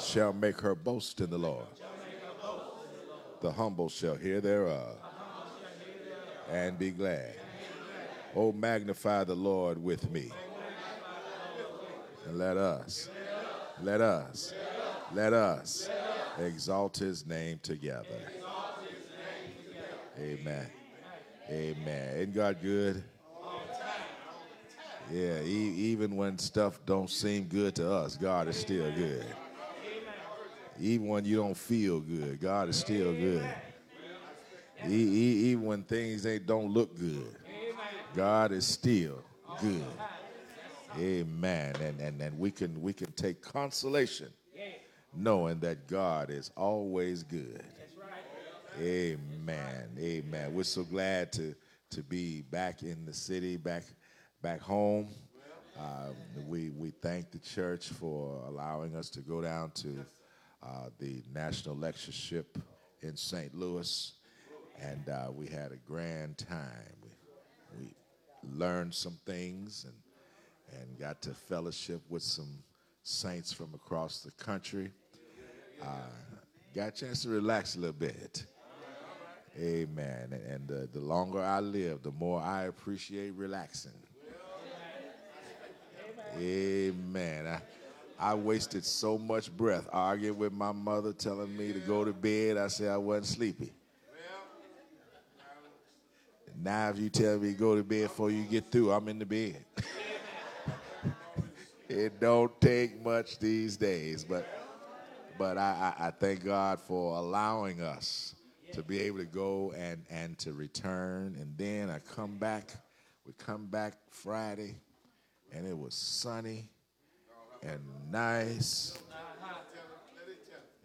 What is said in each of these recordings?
shall make her boast in the Lord. The humble shall hear thereof and be glad. Oh, magnify the Lord with me. And let us, let us, let us exalt his name together. Amen. Amen. Isn't God good? Yeah, e- even when stuff don't seem good to us, God is still good. Even when you don't feel good, God is still good. Even when things ain't don't look good, God is still good. Amen. And, and, and we can we can take consolation knowing that God is always good. Amen. Amen. We're so glad to to be back in the city, back back home. Uh, we we thank the church for allowing us to go down to uh, the national lectureship in St. Louis, and uh, we had a grand time. We, we learned some things and and got to fellowship with some saints from across the country. Uh, got a chance to relax a little bit. Amen. And, the longer I live, the more I appreciate relaxing. Amen. I, I wasted so much breath arguing with my mother, telling me to go to bed. I said I wasn't sleepy. Now, if you tell me go to bed before you get through, I'm in the bed. it don't take much these days, but but I, I, I thank God for allowing us to be able to go and, and to return. And then I come back. We come back Friday, and it was sunny and nice.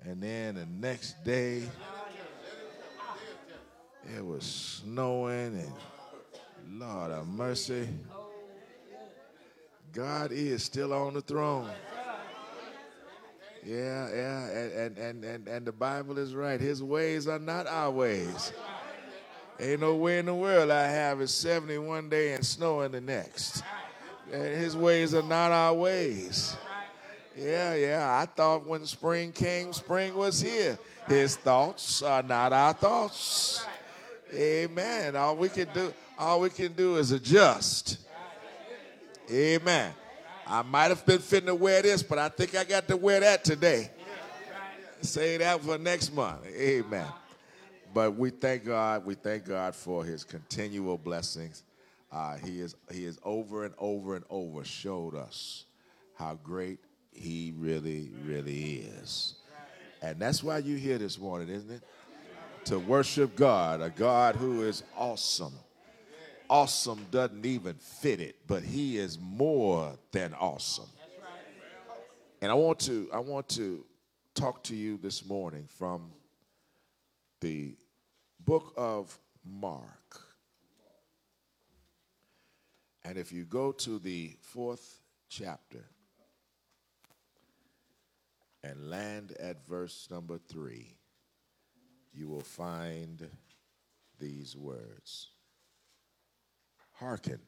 And then the next day, it was snowing, and Lord have mercy. God is still on the throne. Yeah, yeah, and, and, and, and the Bible is right. His ways are not our ways. Ain't no way in the world I have it 71 day and snow in the next. His ways are not our ways. Yeah, yeah. I thought when spring came, spring was here. His thoughts are not our thoughts. Amen. All we can do, all we can do is adjust. Amen. I might have been fitting to wear this, but I think I got to wear that today. Say that for next month. Amen. But we thank God. We thank God for His continual blessings. Uh, he is He is over and over and over showed us how great He really, really is, and that's why you're here this morning, isn't it? To worship God, a God who is awesome awesome doesn't even fit it, but he is more than awesome. And I want to I want to talk to you this morning from the book of Mark. And if you go to the fourth chapter and land at verse number three, you will find these words. Hearken.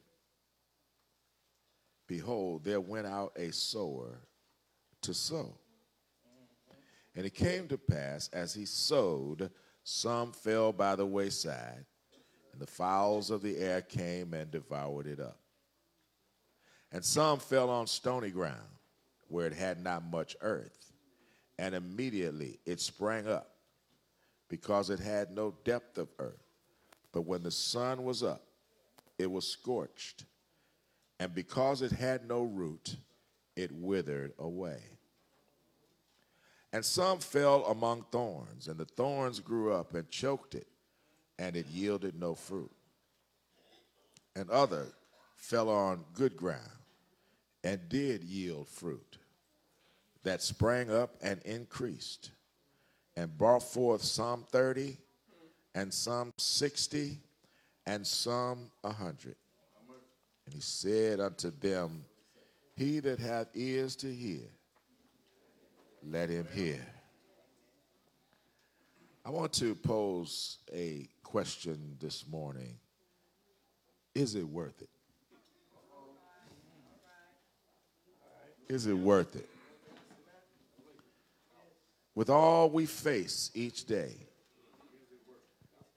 Behold, there went out a sower to sow. And it came to pass, as he sowed, some fell by the wayside, and the fowls of the air came and devoured it up. And some fell on stony ground, where it had not much earth, and immediately it sprang up, because it had no depth of earth. But when the sun was up, it was scorched, and because it had no root, it withered away. And some fell among thorns, and the thorns grew up and choked it, and it yielded no fruit. And other fell on good ground, and did yield fruit, that sprang up and increased, and brought forth some thirty, and some sixty, and some a hundred. And he said unto them, He that hath ears to hear, let him hear. I want to pose a question this morning. Is it worth it? Is it worth it? With all we face each day,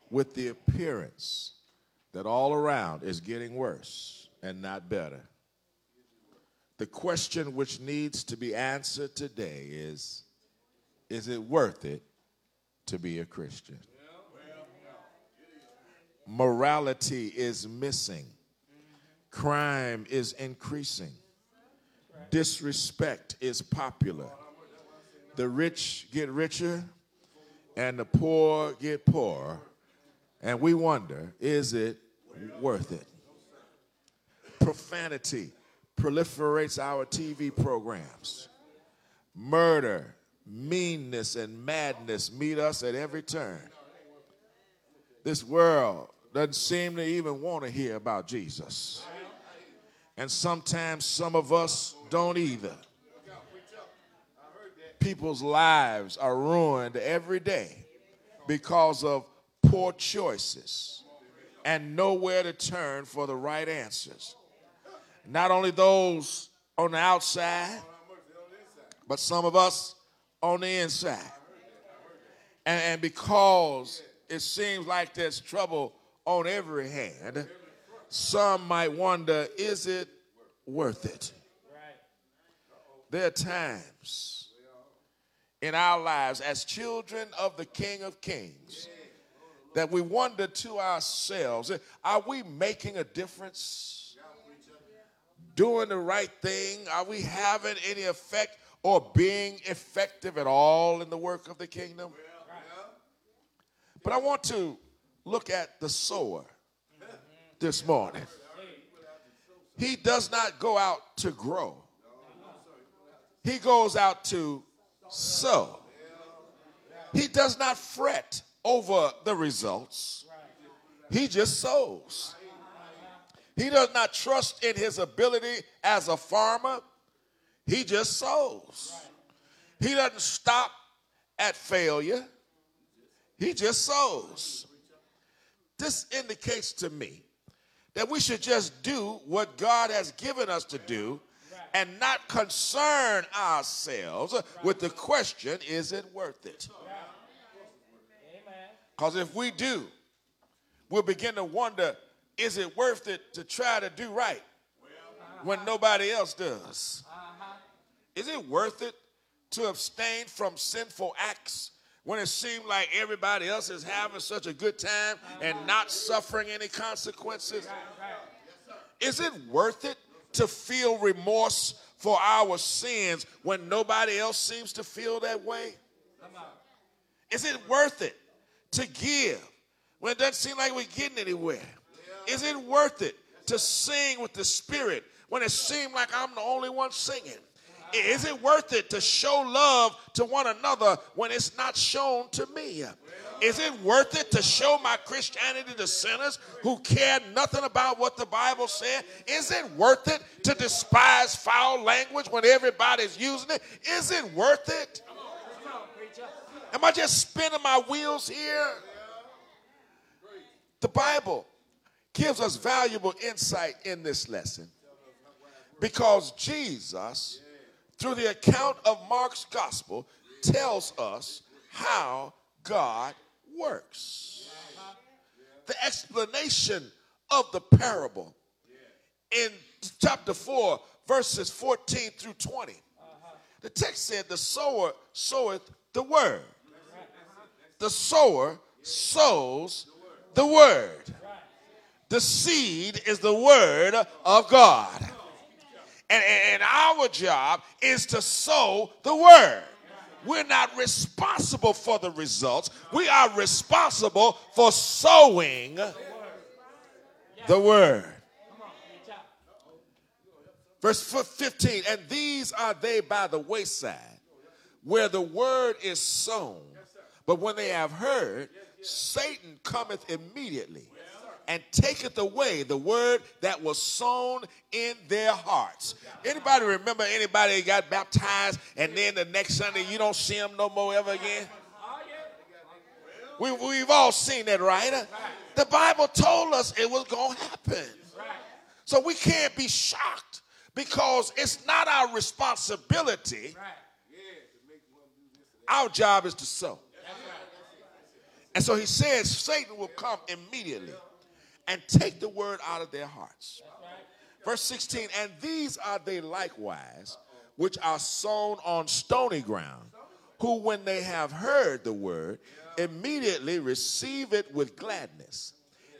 with the appearance that all around is getting worse and not better. The question which needs to be answered today is Is it worth it to be a Christian? Morality is missing, crime is increasing, disrespect is popular. The rich get richer and the poor get poorer. And we wonder, is it worth it? Profanity proliferates our TV programs. Murder, meanness, and madness meet us at every turn. This world doesn't seem to even want to hear about Jesus. And sometimes some of us don't either. People's lives are ruined every day because of poor choices and nowhere to turn for the right answers. Not only those on the outside, but some of us on the inside. And, and because it seems like there's trouble on every hand, some might wonder is it worth it? There are times in our lives as children of the King of Kings that we wonder to ourselves are we making a difference? Doing the right thing? Are we having any effect or being effective at all in the work of the kingdom? But I want to look at the sower this morning. He does not go out to grow, he goes out to sow. He does not fret over the results. He just sows. He does not trust in his ability as a farmer. He just sows. He doesn't stop at failure. He just sows. This indicates to me that we should just do what God has given us to do and not concern ourselves with the question is it worth it? Because if we do, we'll begin to wonder is it worth it to try to do right when nobody else does? Is it worth it to abstain from sinful acts when it seems like everybody else is having such a good time and not suffering any consequences? Is it worth it to feel remorse for our sins when nobody else seems to feel that way? Is it worth it to give when it doesn't seem like we're getting anywhere? Is it worth it to sing with the Spirit when it seems like I'm the only one singing? Is it worth it to show love to one another when it's not shown to me? Is it worth it to show my Christianity to sinners who care nothing about what the Bible said? Is it worth it to despise foul language when everybody's using it? Is it worth it? Am I just spinning my wheels here? The Bible gives us valuable insight in this lesson because Jesus, through the account of Mark's gospel, tells us how God works. The explanation of the parable in chapter 4, verses 14 through 20. The text said, The sower soweth the word. The sower sows the word. The seed is the word of God. And, and our job is to sow the word. We're not responsible for the results. We are responsible for sowing the word. Verse 15, and these are they by the wayside, where the word is sown. But when they have heard, Satan cometh immediately and taketh away the word that was sown in their hearts. Anybody remember anybody got baptized and then the next Sunday you don't see them no more ever again? We, we've all seen that, right? The Bible told us it was going to happen. So we can't be shocked because it's not our responsibility Our job is to sow. And so he says Satan will come immediately and take the word out of their hearts. Verse 16, and these are they likewise, which are sown on stony ground, who when they have heard the word, immediately receive it with gladness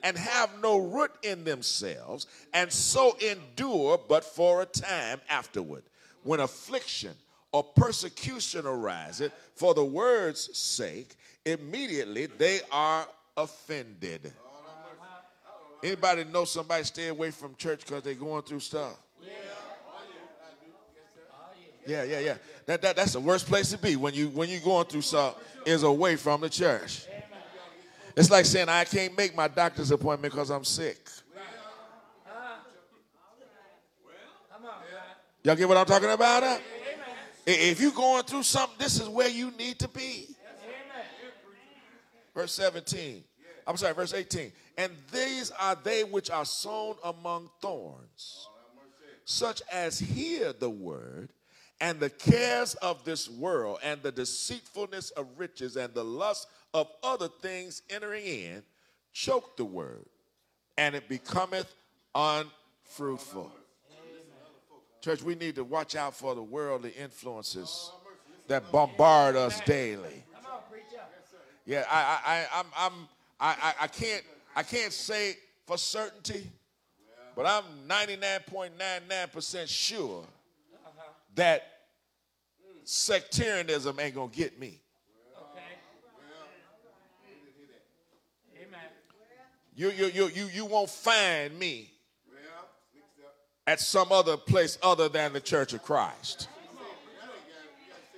and have no root in themselves, and so endure but for a time afterward. When affliction or persecution arises for the word's sake, immediately they are offended. Anybody know somebody stay away from church because they're going through stuff? Yeah, yeah, yeah. That, that, that's the worst place to be when you when you're going through stuff is away from the church. It's like saying I can't make my doctor's appointment because I'm sick. Y'all get what I'm talking about? If you're going through something, this is where you need to be. Verse 17. I'm sorry, verse 18. And these are they which are sown among thorns, such as hear the word, and the cares of this world, and the deceitfulness of riches, and the lust of other things entering in, choke the word, and it becometh unfruitful. Church, we need to watch out for the worldly influences that bombard us daily. Yeah, I, I, I'm, I'm, I, I can't, I can't say for certainty, but I'm 99.99% sure that sectarianism ain't gonna get me. You, you, you, you, you won't find me at some other place other than the Church of Christ.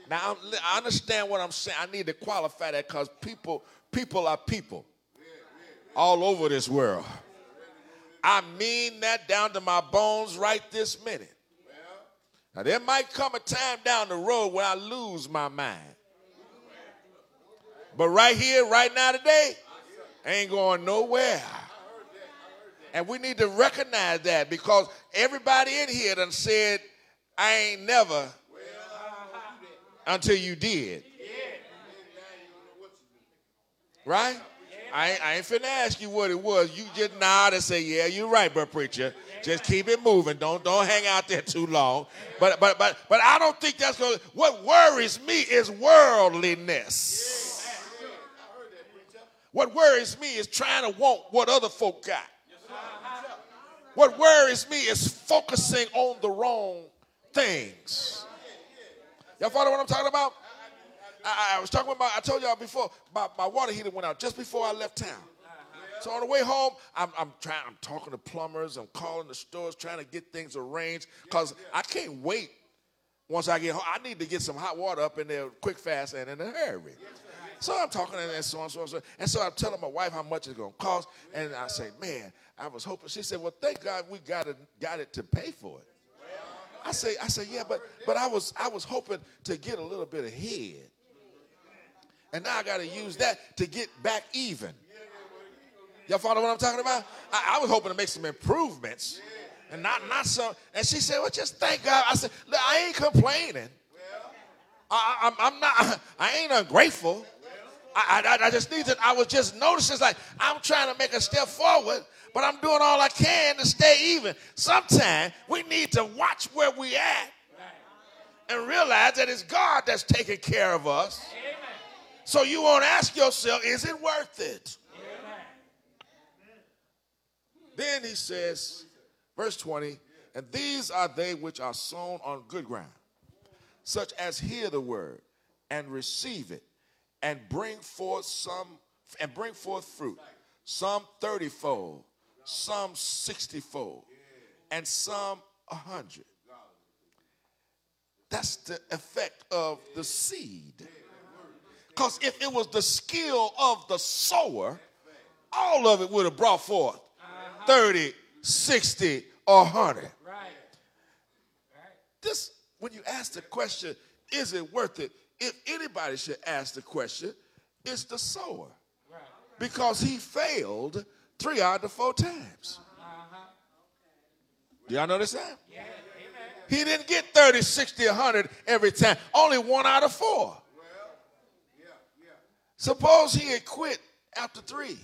Now I understand what I'm saying. I need to qualify that because people, people are people all over this world. I mean that down to my bones right this minute. Now there might come a time down the road when I lose my mind. But right here, right now, today, ain't going nowhere. And we need to recognize that because everybody in here done said, I ain't never until you did. Right? I ain't, I ain't finna ask you what it was. You just nod and say, "Yeah, you're right, but preacher." Just keep it moving. Don't don't hang out there too long. But but but but I don't think that's going. What worries me is worldliness. What worries me is trying to want what other folk got. What worries me is focusing on the wrong things. Y'all follow what I'm talking about? I, I was talking about, I told y'all before, my, my water heater went out just before I left town. So on the way home, I'm, I'm trying, I'm talking to plumbers, I'm calling the stores, trying to get things arranged, because I can't wait once I get home. I need to get some hot water up in there quick, fast, and in a hurry. So I'm talking and so on, so on, so on. And so I'm telling my wife how much it's going to cost. And I say, man, I was hoping. She said, "Well, thank God we got it, got it to pay for it." I say, I say, yeah, but but I was I was hoping to get a little bit ahead, and now I got to use that to get back even. Y'all follow what I'm talking about? I, I was hoping to make some improvements, and not not some. And she said, "Well, just thank God." I said, Look, "I ain't complaining. I, am not. I ain't ungrateful." I, I, I, just need to, I was just noticing, like, I'm trying to make a step forward, but I'm doing all I can to stay even. Sometimes we need to watch where we at and realize that it's God that's taking care of us. So you won't ask yourself, is it worth it? Then he says, verse 20, and these are they which are sown on good ground, such as hear the word and receive it and bring forth some and bring forth fruit, some thirtyfold, some 60 fold, and some a hundred. That's the effect of the seed. Because if it was the skill of the sower, all of it would have brought forth uh-huh. 30, 60, or 100. Right. This, when you ask the question, is it worth it? If anybody should ask the question, it's the sower. Because he failed three out of four times. Uh-huh. Do y'all notice that? Yeah. He didn't get 30, 60, 100 every time. Only one out of four. Suppose he had quit after three.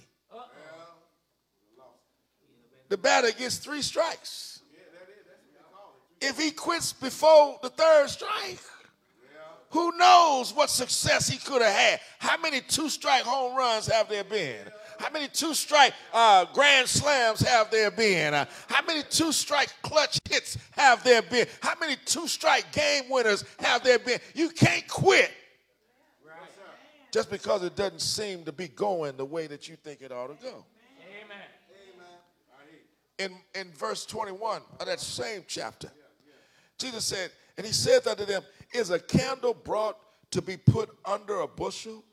The batter gets three strikes. If he quits before the third strike, who knows what success he could have had? How many two strike home runs have there been? How many two strike uh, grand slams have there been? Uh, how many two strike clutch hits have there been? How many two strike game winners have there been? You can't quit just because it doesn't seem to be going the way that you think it ought to go. Amen. In, in verse 21 of that same chapter, Jesus said, and he said unto them, Is a candle brought to be put under a bushel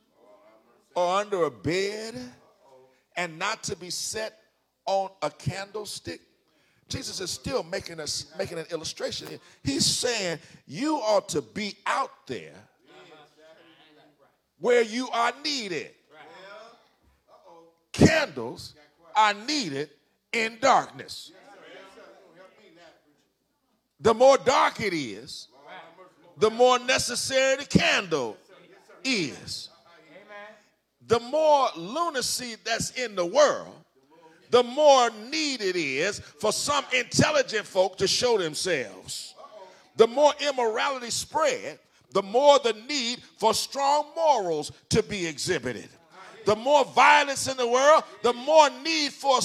or under a bed and not to be set on a candlestick? Jesus is still making us making an illustration. He's saying you ought to be out there where you are needed. Candles are needed in darkness. The more dark it is, the more necessary the candle is. The more lunacy that's in the world, the more need it is for some intelligent folk to show themselves. The more immorality spread, the more the need for strong morals to be exhibited. The more violence in the world, the more need for a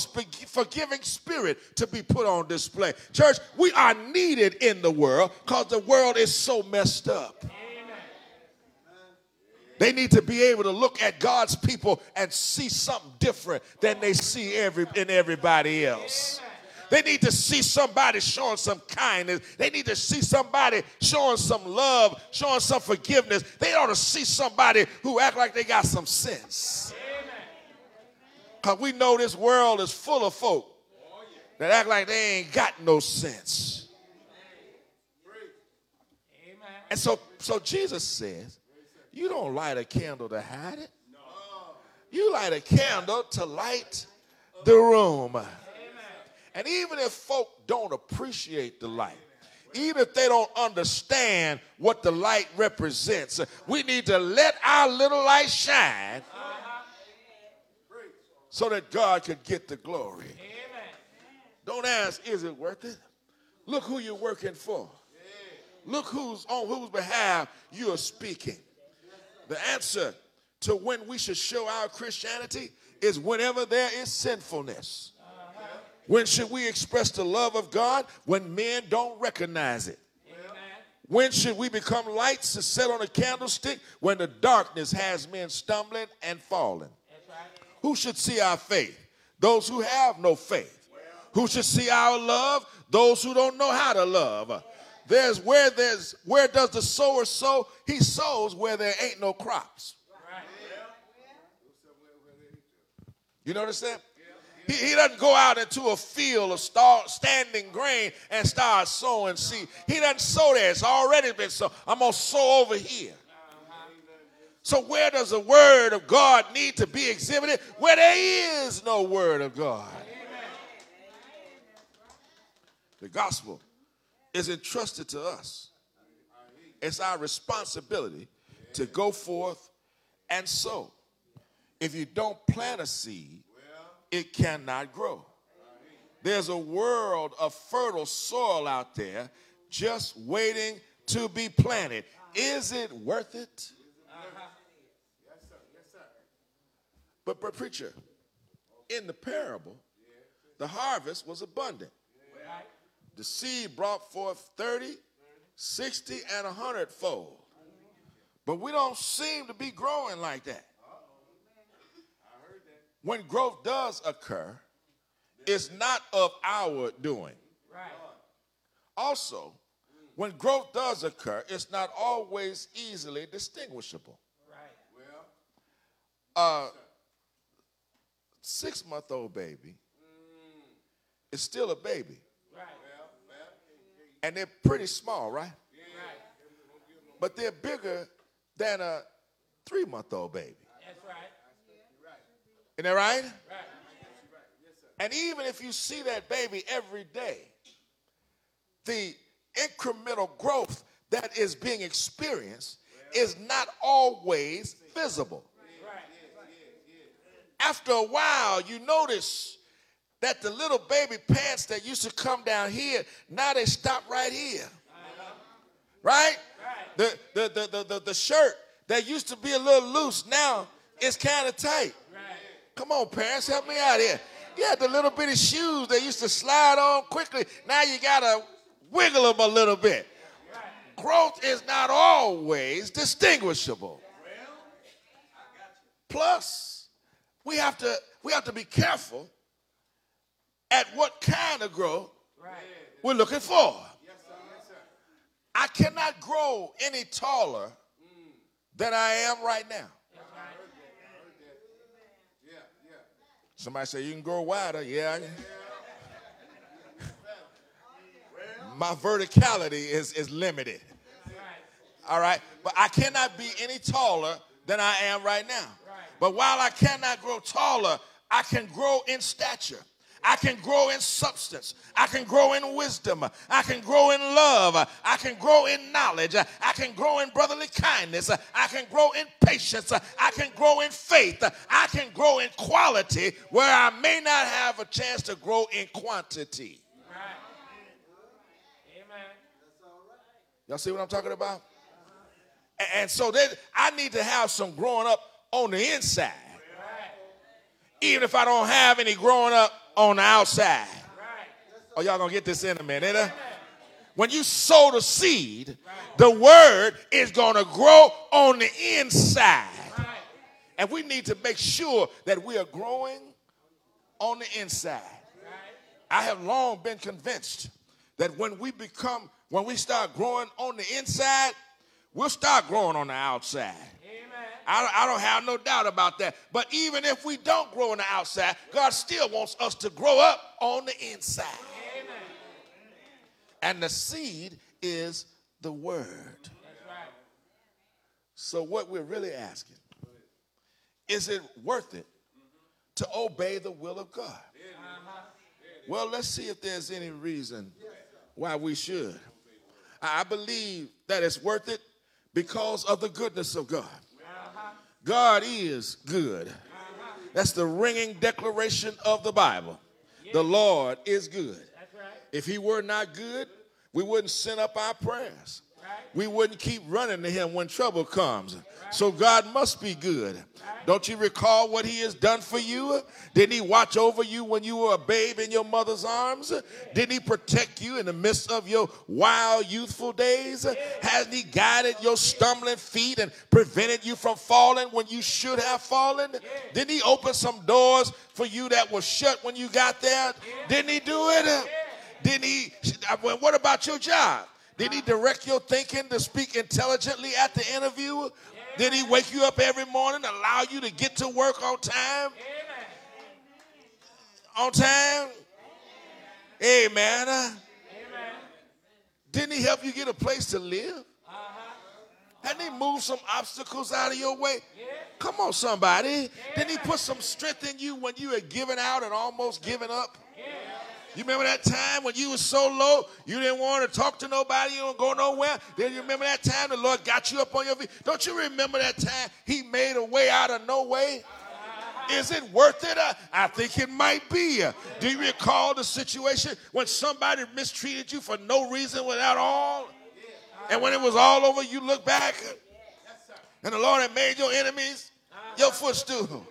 forgiving spirit to be put on display. Church, we are needed in the world because the world is so messed up. They need to be able to look at God's people and see something different than they see every, in everybody else. They need to see somebody showing some kindness. They need to see somebody showing some love, showing some forgiveness. They ought to see somebody who act like they got some sense. Because we know this world is full of folk that act like they ain't got no sense. And so, so Jesus says, you don't light a candle to hide it. You light a candle to light the room. And even if folk don't appreciate the light, even if they don't understand what the light represents, we need to let our little light shine so that God could get the glory. Don't ask, is it worth it? Look who you're working for. Look who's on whose behalf you are speaking. The answer to when we should show our Christianity is whenever there is sinfulness. When should we express the love of God? When men don't recognize it. Amen. When should we become lights to set on a candlestick? When the darkness has men stumbling and falling. Right. Who should see our faith? Those who have no faith. Well. Who should see our love? Those who don't know how to love. There's where there's where does the sower sow? He sows where there ain't no crops. Right. You notice that? He, he doesn't go out into a field of standing grain and start sowing seed. He doesn't sow there. It's already been sown. I'm going to sow over here. So, where does the word of God need to be exhibited? Where there is no word of God. The gospel is entrusted to us. It's our responsibility to go forth and sow. If you don't plant a seed, it cannot grow. There's a world of fertile soil out there just waiting to be planted. Is it worth it? But, but preacher, in the parable, the harvest was abundant. The seed brought forth 30, 60, and 100 fold. But we don't seem to be growing like that when growth does occur, it's not of our doing. Right. Also, when growth does occur, it's not always easily distinguishable. Right. Well, uh, six month old baby mm. is still a baby. Right. And they're pretty small, right? But they're bigger than a three month old baby. Isn't that right? right. And even if you see that baby every day, the incremental growth that is being experienced is not always visible. after a while, you notice that the little baby pants that used to come down here, now they stop right here. Uh-huh. Right? The, the, the, the, the, the shirt that used to be a little loose now is kind of tight. Come on, parents, help me out here. Yeah, the little bitty shoes that used to slide on quickly, now you got to wiggle them a little bit. Growth is not always distinguishable. Plus, we have to we have to be careful at what kind of growth we're looking for. I cannot grow any taller than I am right now. Somebody say you can grow wider. Yeah. My verticality is, is limited. All right. But I cannot be any taller than I am right now. But while I cannot grow taller, I can grow in stature. I can grow in substance. I can grow in wisdom. I can grow in love. I can grow in knowledge. I can grow in brotherly kindness. I can grow in patience. I can grow in faith. I can grow in quality where I may not have a chance to grow in quantity. Y'all see what I'm talking about? And so I need to have some growing up on the inside. Even if I don't have any growing up on the outside. Oh, y'all gonna get this in a minute. When you sow the seed, the word is gonna grow on the inside. And we need to make sure that we are growing on the inside. I have long been convinced that when we become, when we start growing on the inside, we'll start growing on the outside. I, I don't have no doubt about that. But even if we don't grow on the outside, God still wants us to grow up on the inside. Amen. And the seed is the word. So, what we're really asking is it worth it to obey the will of God? Well, let's see if there's any reason why we should. I believe that it's worth it because of the goodness of God. God is good. That's the ringing declaration of the Bible. The Lord is good. If He were not good, we wouldn't send up our prayers. We wouldn't keep running to Him when trouble comes. So God must be good. Don't you recall what he has done for you? Didn't he watch over you when you were a babe in your mother's arms? Didn't he protect you in the midst of your wild youthful days? Hasn't he guided your stumbling feet and prevented you from falling when you should have fallen? Didn't he open some doors for you that were shut when you got there? Didn't he do it? Didn't he? What about your job? Did he direct your thinking to speak intelligently at the interview? Did he wake you up every morning, allow you to get to work on time? On time? Amen. Amen. Didn't he help you get a place to live? Uh-huh. Hadn't he moved some obstacles out of your way? Yeah. Come on, somebody. Yeah. Didn't he put some strength in you when you had given out and almost given up? You remember that time when you were so low, you didn't want to talk to nobody, you don't go nowhere? Then you remember that time the Lord got you up on your feet? Don't you remember that time He made a way out of no way? Is it worth it? I think it might be. Do you recall the situation when somebody mistreated you for no reason without all? And when it was all over, you look back and the Lord had made your enemies your footstool.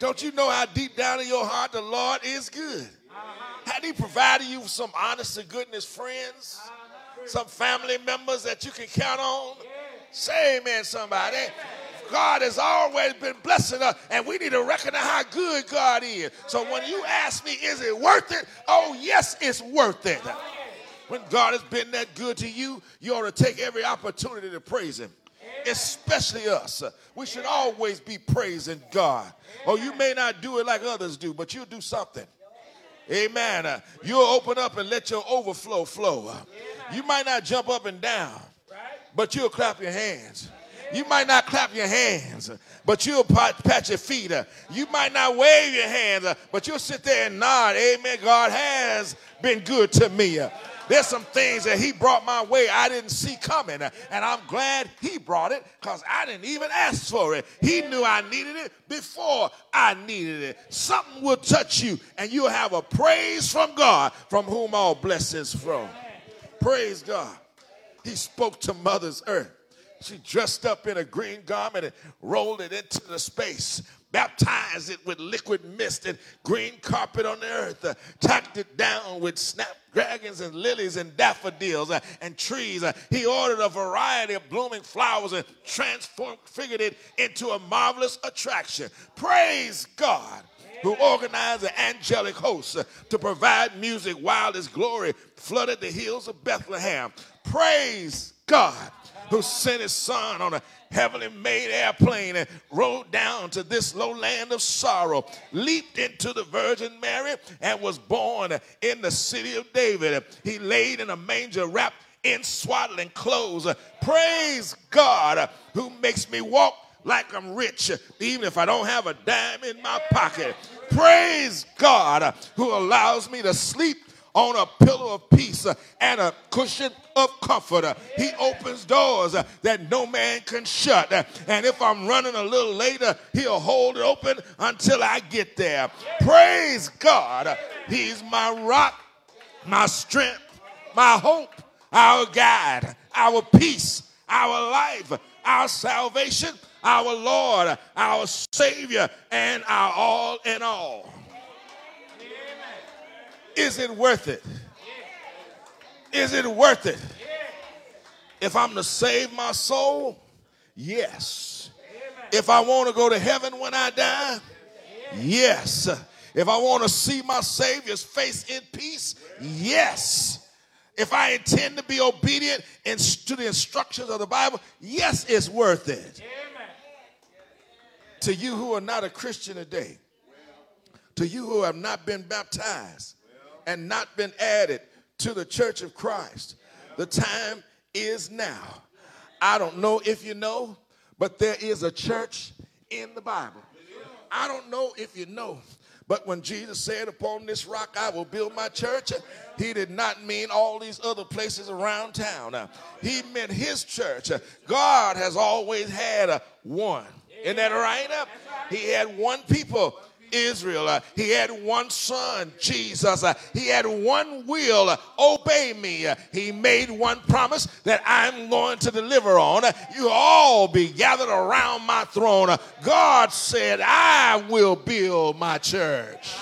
Don't you know how deep down in your heart the Lord is good? Uh-huh. Had He provided you with some honest to goodness friends? Uh-huh. Some family members that you can count on? Yeah. Say amen, somebody. Yeah. God has always been blessing us, and we need to recognize how good God is. So when you ask me, is it worth it? Oh, yes, it's worth it. When God has been that good to you, you ought to take every opportunity to praise Him especially us. We should always be praising God. Oh, you may not do it like others do, but you'll do something. Amen. Uh, you'll open up and let your overflow flow. Uh, you might not jump up and down, but you'll clap your hands. You might not clap your hands, but you'll pat your feet. Uh, you might not wave your hands, but you'll sit there and nod. Amen. God has been good to me. There's some things that he brought my way I didn't see coming. And I'm glad he brought it because I didn't even ask for it. He knew I needed it before I needed it. Something will touch you and you'll have a praise from God from whom all blessings flow. Praise God. He spoke to Mother's Earth. She dressed up in a green garment and rolled it into the space baptized it with liquid mist and green carpet on the earth, uh, it down with snapdragons and lilies and daffodils uh, and trees. Uh, he ordered a variety of blooming flowers and transfigured it into a marvelous attraction. Praise God who organized the angelic hosts uh, to provide music while his glory flooded the hills of Bethlehem. Praise God who sent his son on a heavenly made airplane and rode down to this low land of sorrow, leaped into the Virgin Mary, and was born in the city of David. He laid in a manger wrapped in swaddling clothes. Praise God who makes me walk like I'm rich, even if I don't have a dime in my pocket. Praise God who allows me to sleep on a pillow of peace uh, and a cushion of comfort. Uh, he opens doors uh, that no man can shut. And if I'm running a little later, he'll hold it open until I get there. Praise God. He's my rock, my strength, my hope, our guide, our peace, our life, our salvation, our Lord, our Savior, and our all in all. Is it worth it? Is it worth it? If I'm to save my soul, yes. If I want to go to heaven when I die, yes. If I want to see my Savior's face in peace, yes. If I intend to be obedient to the instructions of the Bible, yes, it's worth it. To you who are not a Christian today, to you who have not been baptized, and not been added to the church of Christ. The time is now. I don't know if you know, but there is a church in the Bible. I don't know if you know, but when Jesus said, Upon this rock I will build my church, he did not mean all these other places around town. He meant his church. God has always had one. Isn't that right? He had one people Israel. Uh, he had one son, Jesus. Uh, he had one will, uh, obey me. He made one promise that I'm going to deliver on. You all be gathered around my throne. God said, I will build my church.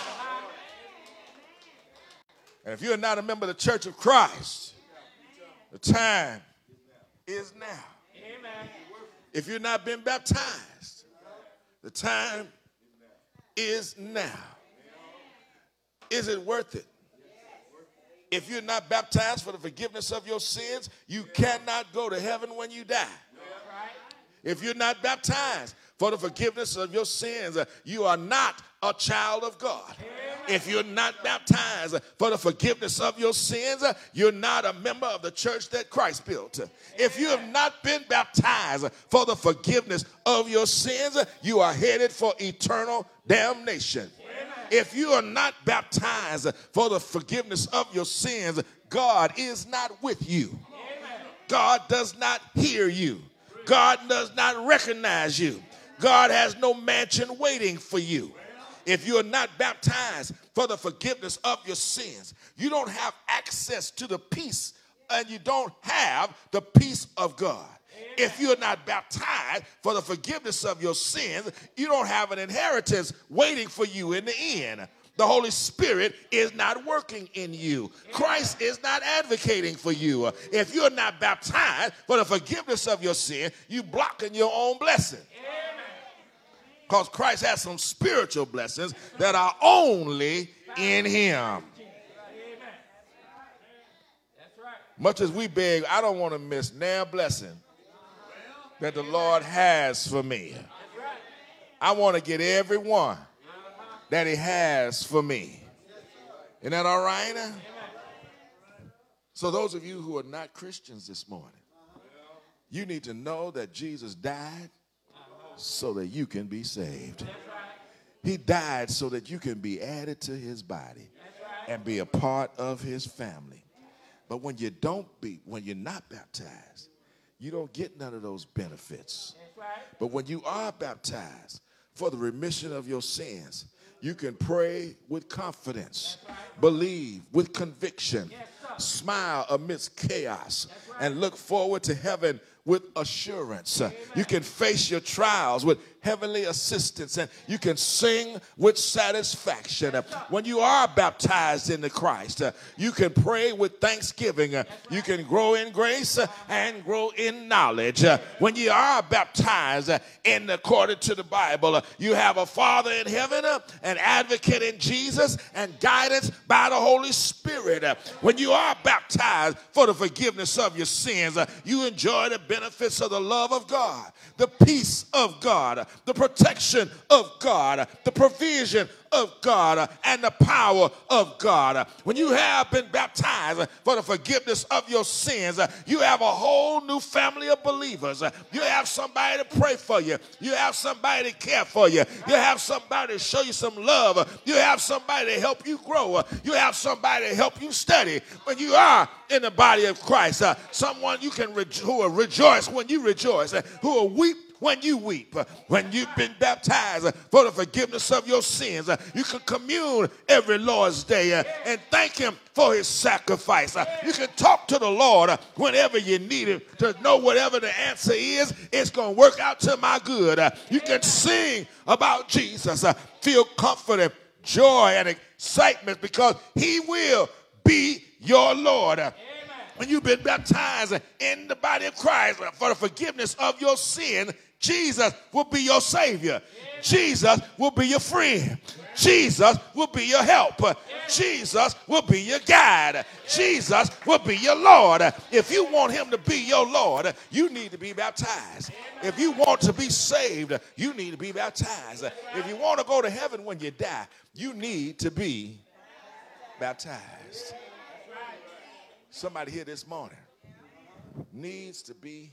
And if you're not a member of the church of Christ, the time is now. If you've not been baptized, the time is now. Is it worth it? If you're not baptized for the forgiveness of your sins, you cannot go to heaven when you die. If you're not baptized for the forgiveness of your sins, uh, you are not a child of God. If you're not baptized for the forgiveness of your sins, you're not a member of the church that Christ built. If you have not been baptized for the forgiveness of your sins, you are headed for eternal damnation. If you are not baptized for the forgiveness of your sins, God is not with you. God does not hear you. God does not recognize you. God has no mansion waiting for you. If you're not baptized for the forgiveness of your sins, you don't have access to the peace and you don't have the peace of God. If you're not baptized for the forgiveness of your sins, you don't have an inheritance waiting for you in the end. The Holy Spirit is not working in you. Christ is not advocating for you. If you're not baptized for the forgiveness of your sin, you are blocking your own blessing. Because Christ has some spiritual blessings that are only in him. Much as we beg, I don't want to miss now blessing that the Lord has for me. I want to get every one that He has for me. Isn't that all right? So, those of you who are not Christians this morning, you need to know that Jesus died so that you can be saved. He died so that you can be added to His body and be a part of His family. But when you don't be, when you're not baptized, you don't get none of those benefits. But when you are baptized for the remission of your sins, you can pray with confidence, believe with conviction, smile amidst chaos, and look forward to heaven with assurance. You can face your trials with heavenly assistance and you can sing with satisfaction. When you are baptized into Christ, uh, you can pray with thanksgiving. Uh, you can grow in grace uh, and grow in knowledge. When you are baptized in according to the Bible, you have a Father in heaven, an advocate in Jesus, and guidance by the Holy Spirit. When you are baptized for the forgiveness of your sins, you enjoy the benefits of the love of God, the peace of God, the protection of God, the provision of God, and the power of God. When you have been baptized for the forgiveness of your sins, you have a whole new family of believers. You have somebody to pray for you. You have somebody to care for you. You have somebody to show you some love. You have somebody to help you grow. You have somebody to help you study. When you are in the body of Christ, uh, someone you can who will rejoice when you rejoice, uh, who will weep when you weep, when you've been baptized for the forgiveness of your sins. You can commune every Lord's Day and thank Him for His sacrifice. You can talk to the Lord whenever you need Him to know whatever the answer is, it's going to work out to my good. You can sing about Jesus, feel confident, joy, and excitement because He will be your Lord when you've been baptized in the body of Christ for the forgiveness of your sin, Jesus will be your Savior. Jesus will be your friend. Jesus will be your help. Jesus will be your guide. Jesus will be your Lord. If you want him to be your Lord, you need to be baptized. If you want to be saved, you need to be baptized. If you want to go to heaven when you die, you need to be baptized. Somebody here this morning needs to be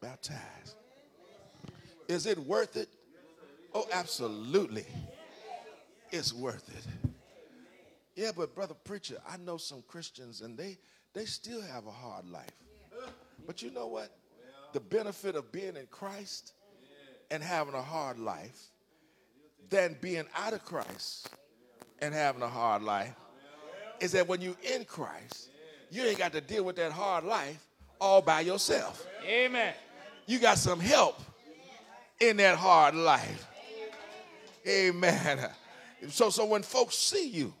baptized. Is it worth it? Oh, absolutely. It's worth it. Yeah, but brother preacher, I know some Christians and they they still have a hard life. But you know what? The benefit of being in Christ and having a hard life than being out of Christ and having a hard life is that when you're in Christ, you ain't got to deal with that hard life all by yourself. Amen. You got some help in that hard life. Amen. So, so when folks see you,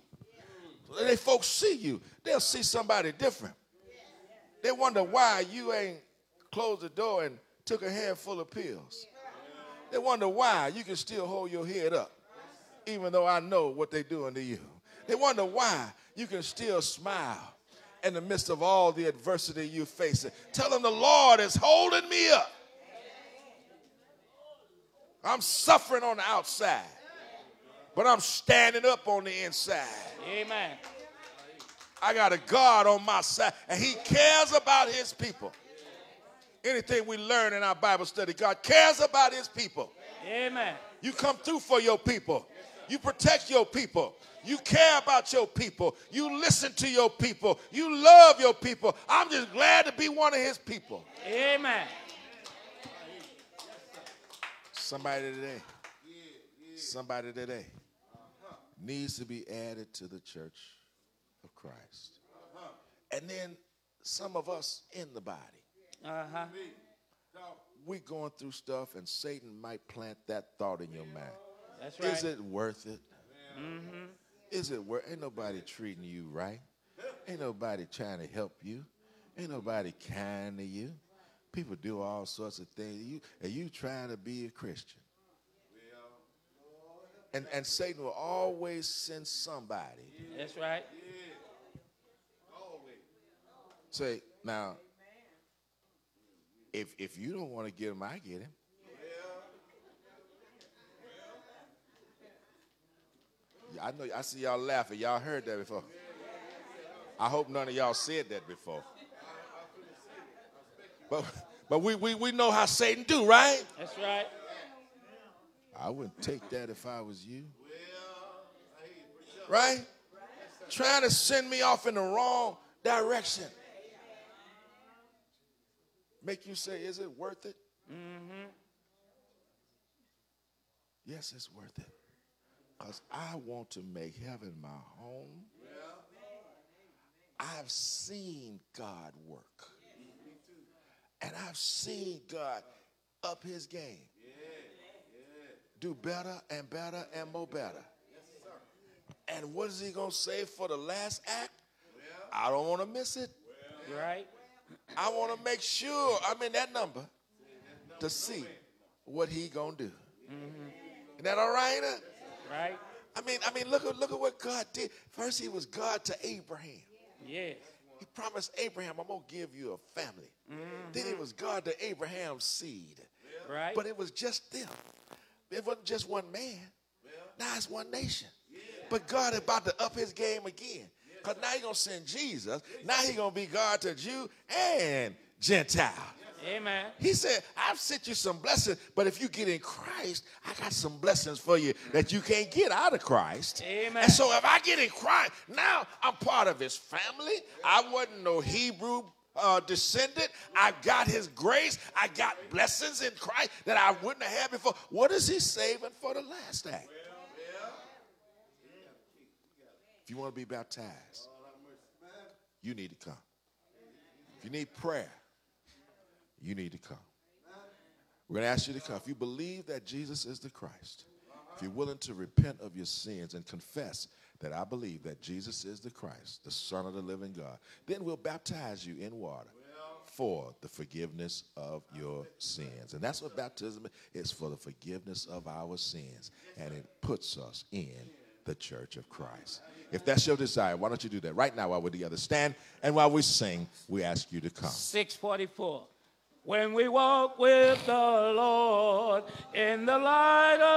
they folks see you, they'll see somebody different. They wonder why you ain't closed the door and took a handful of pills. They wonder why you can still hold your head up, even though I know what they're doing to you. They wonder why you can still smile in the midst of all the adversity you're facing. Tell them the Lord is holding me up. I'm suffering on the outside, but I'm standing up on the inside. Amen. I got a God on my side, and He cares about His people. Anything we learn in our Bible study, God cares about His people. Amen. You come through for your people, you protect your people. You care about your people. You listen to your people. You love your people. I'm just glad to be one of his people. Amen. Somebody today, somebody today uh-huh. needs to be added to the church of Christ. Uh-huh. And then some of us in the body, Uh-huh. we going through stuff and Satan might plant that thought in your mind. That's right. Is it worth it? Mm-hmm. Is it worth? Ain't nobody treating you right. Ain't nobody trying to help you. Ain't nobody kind to you. People do all sorts of things. You and you trying to be a Christian. And and Satan will always send somebody. That's right. Always. Say now. If if you don't want to get him, I get him. I know. I see y'all laughing. Y'all heard that before. I hope none of y'all said that before. But but we we, we know how Satan do, right? That's right. I wouldn't take that if I was you. Right? Trying to send me off in the wrong direction. Make you say, is it worth it? Mm-hmm. Yes, it's worth it. Because I want to make heaven my home. I've seen God work. And I've seen God up his game. Do better and better and more better. And what is he going to say for the last act? I don't want to miss it. Right? I want to make sure I'm in that number to see what he going to do. Mm-hmm. Isn't that all right? Right? I mean, I mean, look at look at what God did. First, He was God to Abraham. Yes. He promised Abraham, "I'm gonna give you a family." Mm-hmm. Then it was God to Abraham's seed. Right? But it was just them. It wasn't just one man. Now it's one nation. But God is about to up His game again, cause now he's gonna send Jesus. Now he's gonna be God to Jew and Gentile. Amen. He said, I've sent you some blessings, but if you get in Christ, I got some blessings for you that you can't get out of Christ. Amen. And so if I get in Christ, now I'm part of his family. I wasn't no Hebrew uh, descendant. I got his grace. I got blessings in Christ that I wouldn't have had before. What is he saving for the last act? If you want to be baptized, you need to come. If you need prayer, you need to come. We're going to ask you to come. If you believe that Jesus is the Christ, if you're willing to repent of your sins and confess that I believe that Jesus is the Christ, the Son of the living God, then we'll baptize you in water for the forgiveness of your sins. And that's what baptism is for the forgiveness of our sins. And it puts us in the church of Christ. If that's your desire, why don't you do that right now while we're together? Stand and while we sing, we ask you to come. 644. When we walk with the Lord in the light of